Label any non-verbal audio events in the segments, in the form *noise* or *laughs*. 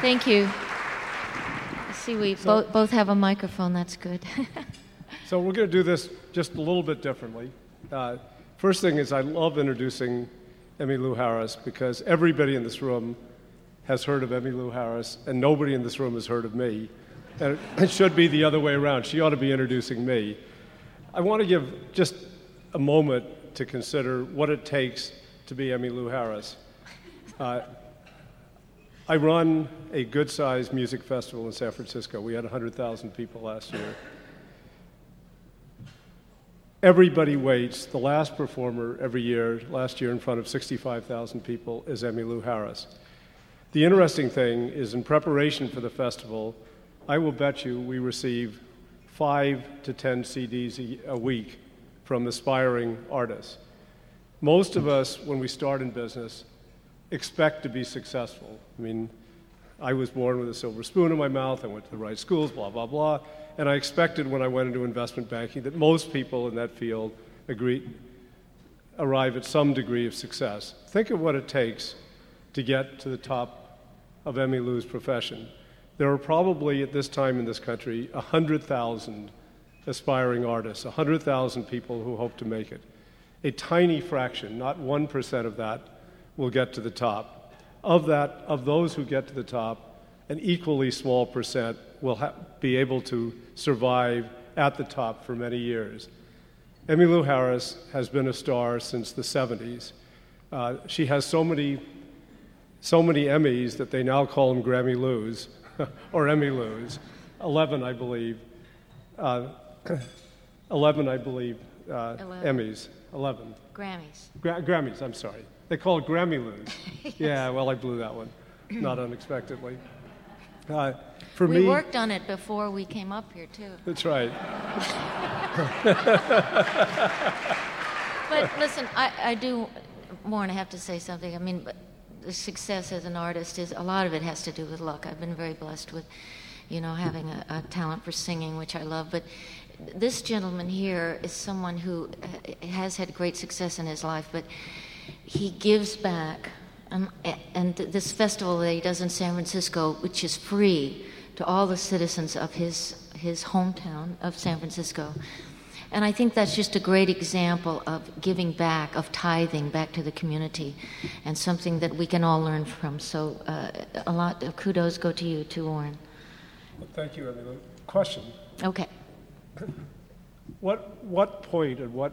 Thank you. I see we So- both, both have a microphone. That's good. *laughs* So we're going to do this just a little bit differently. Uh, first thing is I love introducing Emmy Lou Harris because everybody in this room has heard of Emmy Lou Harris, and nobody in this room has heard of me. And it- it should be the other way around. She ought to be introducing me. I want to give just a moment to consider what it takes to be Emmy Lou Harris. Uh, I run a good sized music festival in San Francisco. We had 100,000 people last year. Everybody waits. The last performer every year, last year in front of 65,000 people, is Emmy Lou Harris. The interesting thing is, in preparation for the festival, I will bet you we receive five to 10 CDs a, a week from aspiring artists. Most of us, when we start in business, expect to be successful. I mean, I was born with a silver spoon in my mouth, I went to the right schools, blah, blah, blah. And I expected when I went into investment banking that most people in that field agree, arrive at some degree of success. Think of what it takes to get to the top of Emmy Lou's profession. There are probably at this time in this country 100,000 aspiring artists, 100,000 people who hope to make it. A tiny fraction, not 1% of that, will get to the top. Of that, of those who get to the top, an equally small percent will ha- be able to survive at the top for many years. Emmy Lou Harris has been a star since the 70s. Uh, she has so many, so many Emmys that they now call them Grammy Lou's *laughs* or Emmy Lou's. 11, I believe. Uh, *clears throat* 11, I believe, uh, 11. Emmys. 11. Grammys. Gra- Grammys, I'm sorry. They call it Grammy Lou's. *laughs* Yeah, well, I blew that one, not unexpectedly. Uh, for me we me, worked on it before we came up here, too. that's right. But listen, I, I do, Warren, I have to say something. I mean, but the success as an artist is a lot of it has to do with luck. I've been very blessed with, you know, having a, a talent for singing, which I love. But this gentleman here is someone who has had great success in his life, but he gives back. Um, and this festival that he does in San Francisco, which is free to all the citizens of his his hometown of San Francisco. And I think that's just a great example of giving back, of tithing back to the community, and something that we can all learn from. So, uh, a lot of kudos go to you, too, Warren. Well, thank you, Emily. Question. Okay. What, what point and what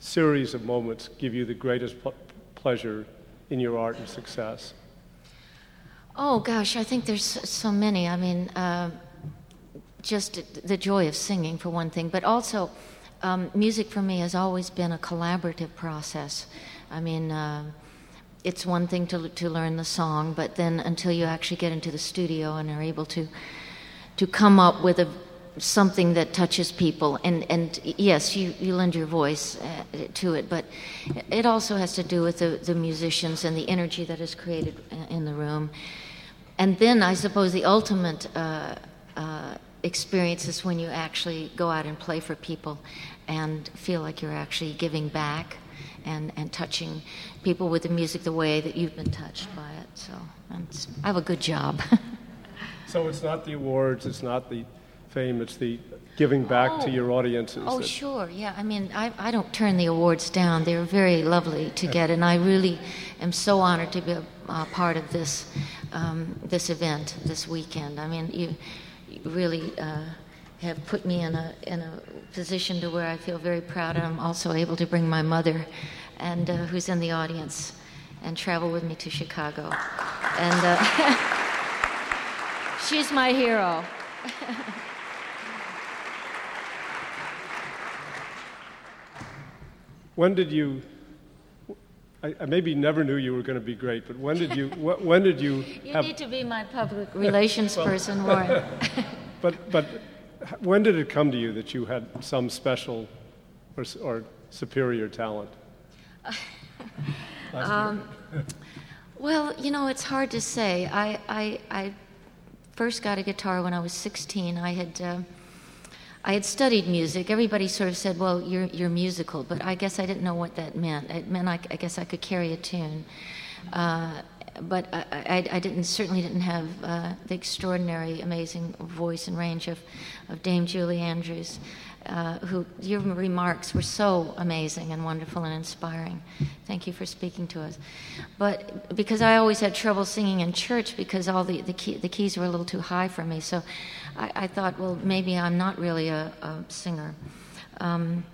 series of moments give you the greatest pl- pleasure in your art and success? Oh gosh, I think there's so- so many. I mean, uh, just the joy of singing for one thing, but also um, music for me has always been a collaborative process. I mean, uh, it's one thing to to learn the song, but then until you actually get into the studio and are able to to come up with a something that touches people. And and yes you, you lend your voice uh, to it but it also has to do with the, the musicians and the energy that is created in the room. And then i suppose the ultimate uh, uh, experience is when you actually go out and play for people and feel like you're actually giving back and, and touching people with the music the way that you've been touched by it. So i have a good job. *laughs* So it's not the awards, it's not the fame, it's the giving back Oh. to your audiences. Oh, sure. Yeah. I mean, I, I don't turn the awards down. They're very lovely to get, and I really am so honored to be a, a part of this um, this event this weekend. I mean, you, you really uh, have put me in a in a position to where I feel very proud, and I'm also able to bring my mother, and uh, who's in the audience, and travel with me to Chicago, and uh, *laughs* she's my hero. *laughs* When did you, I, I maybe never knew you were going to be great, but when did you, *laughs* wh- when did you You have, need to be my public relations person, Warren. *laughs* but, but when did it come to you that you had some special or, or superior talent? Year? *laughs* well, you know, it's hard to say. I, I, I first got a guitar when I was 16. I had, uh, I had studied music. Everybody sort of said, "Well, you're you're musical," but I guess I didn't know what that meant. It meant I, I guess I could carry a tune. Uh, but I, I, I, didn't certainly didn't have uh, the extraordinary, amazing voice and range of, of Dame Julie Andrews, uh, who your remarks were so amazing and wonderful and inspiring. Thank you for speaking to us. But because I always had trouble singing in church because all the the, key, the keys were a little too high for me, so I, I thought, well, maybe I'm not really a, a singer. Um,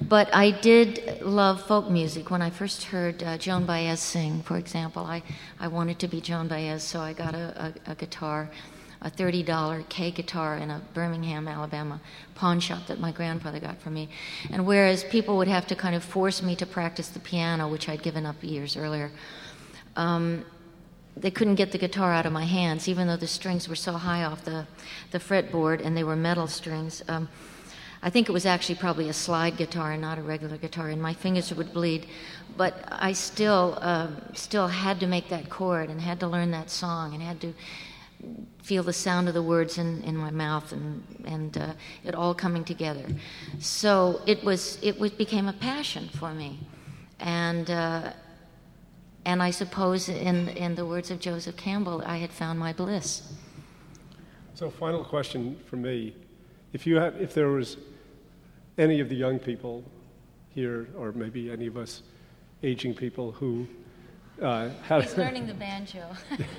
but I did love folk music. When I first heard uh, Joan Baez sing, for example, I, I wanted to be Joan Baez, so I got a, a, a guitar, a $30 Kay guitar in a Birmingham, Alabama pawn shop that my grandfather got for me. And whereas people would have to kind of force me to practice the piano, which I'd given up years earlier, um, they couldn't get the guitar out of my hands, even though the strings were so high off the, the fretboard and they were metal strings. Um, I think it was actually probably a slide guitar and not a regular guitar, and my fingers would bleed. But I still, uh, still had to make that chord and had to learn that song and had to feel the sound of the words in, in my mouth and, and uh, it all coming together. So it was, it was, became a passion for me. And, uh, and I suppose, in, in the words of Joseph Campbell, I had found my bliss. So, final question for me if you had, if there was any of the young people here, or maybe any of us aging people who uh, had He's learning the banjo. *laughs*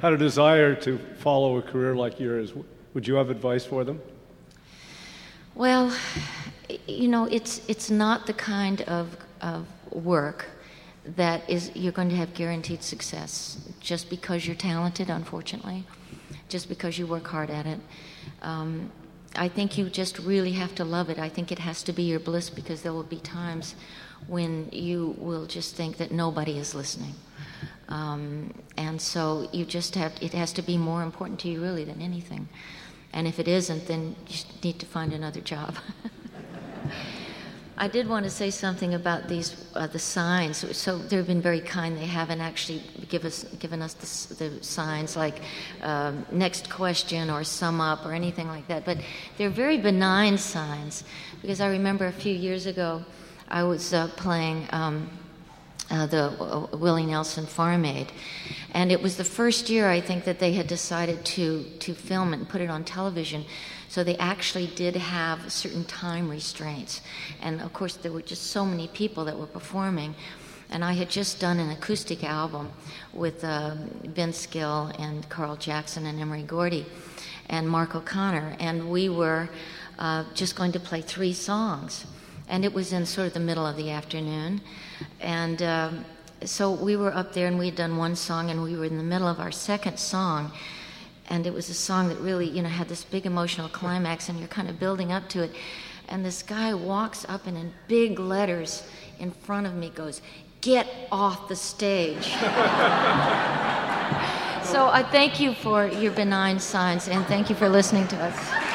had a desire to follow a career like yours, would you have advice for them? Well, you know, it's it's not the kind of of work that is you're going to have guaranteed success just because you're talented. Unfortunately, just because you work hard at it. Um, I think you just really have to love it. I think it has to be your bliss because there will be times when you will just think that nobody is listening. Um, and so you just have, it has to be more important to you really than anything. And if it isn't, then you need to find another job. *laughs* I did want to say something about these uh, the signs. So they've been very kind. They haven't actually give us given us the, the signs like um, next question or sum up or anything like that. But they're very benign signs because I remember a few years ago I was uh, playing. Um, uh, the uh, Willie Nelson Farm Aid, and it was the first year I think that they had decided to to film it and put it on television. So they actually did have certain time restraints. And of course, there were just so many people that were performing. And I had just done an acoustic album with uh, Vince Gill and Carl Jackson and Emory Gordy and Mark O'Connor. And we were uh, just going to play three songs. And it was in sort of the middle of the afternoon. And um, so we were up there and we had done one song and we were in the middle of our second song and it was a song that really, you know, had this big emotional climax, and you're kind of building up to it. And this guy walks up and in big letters in front of me goes, Get off the stage. *laughs* so I thank you for your benign signs and thank you for listening to us.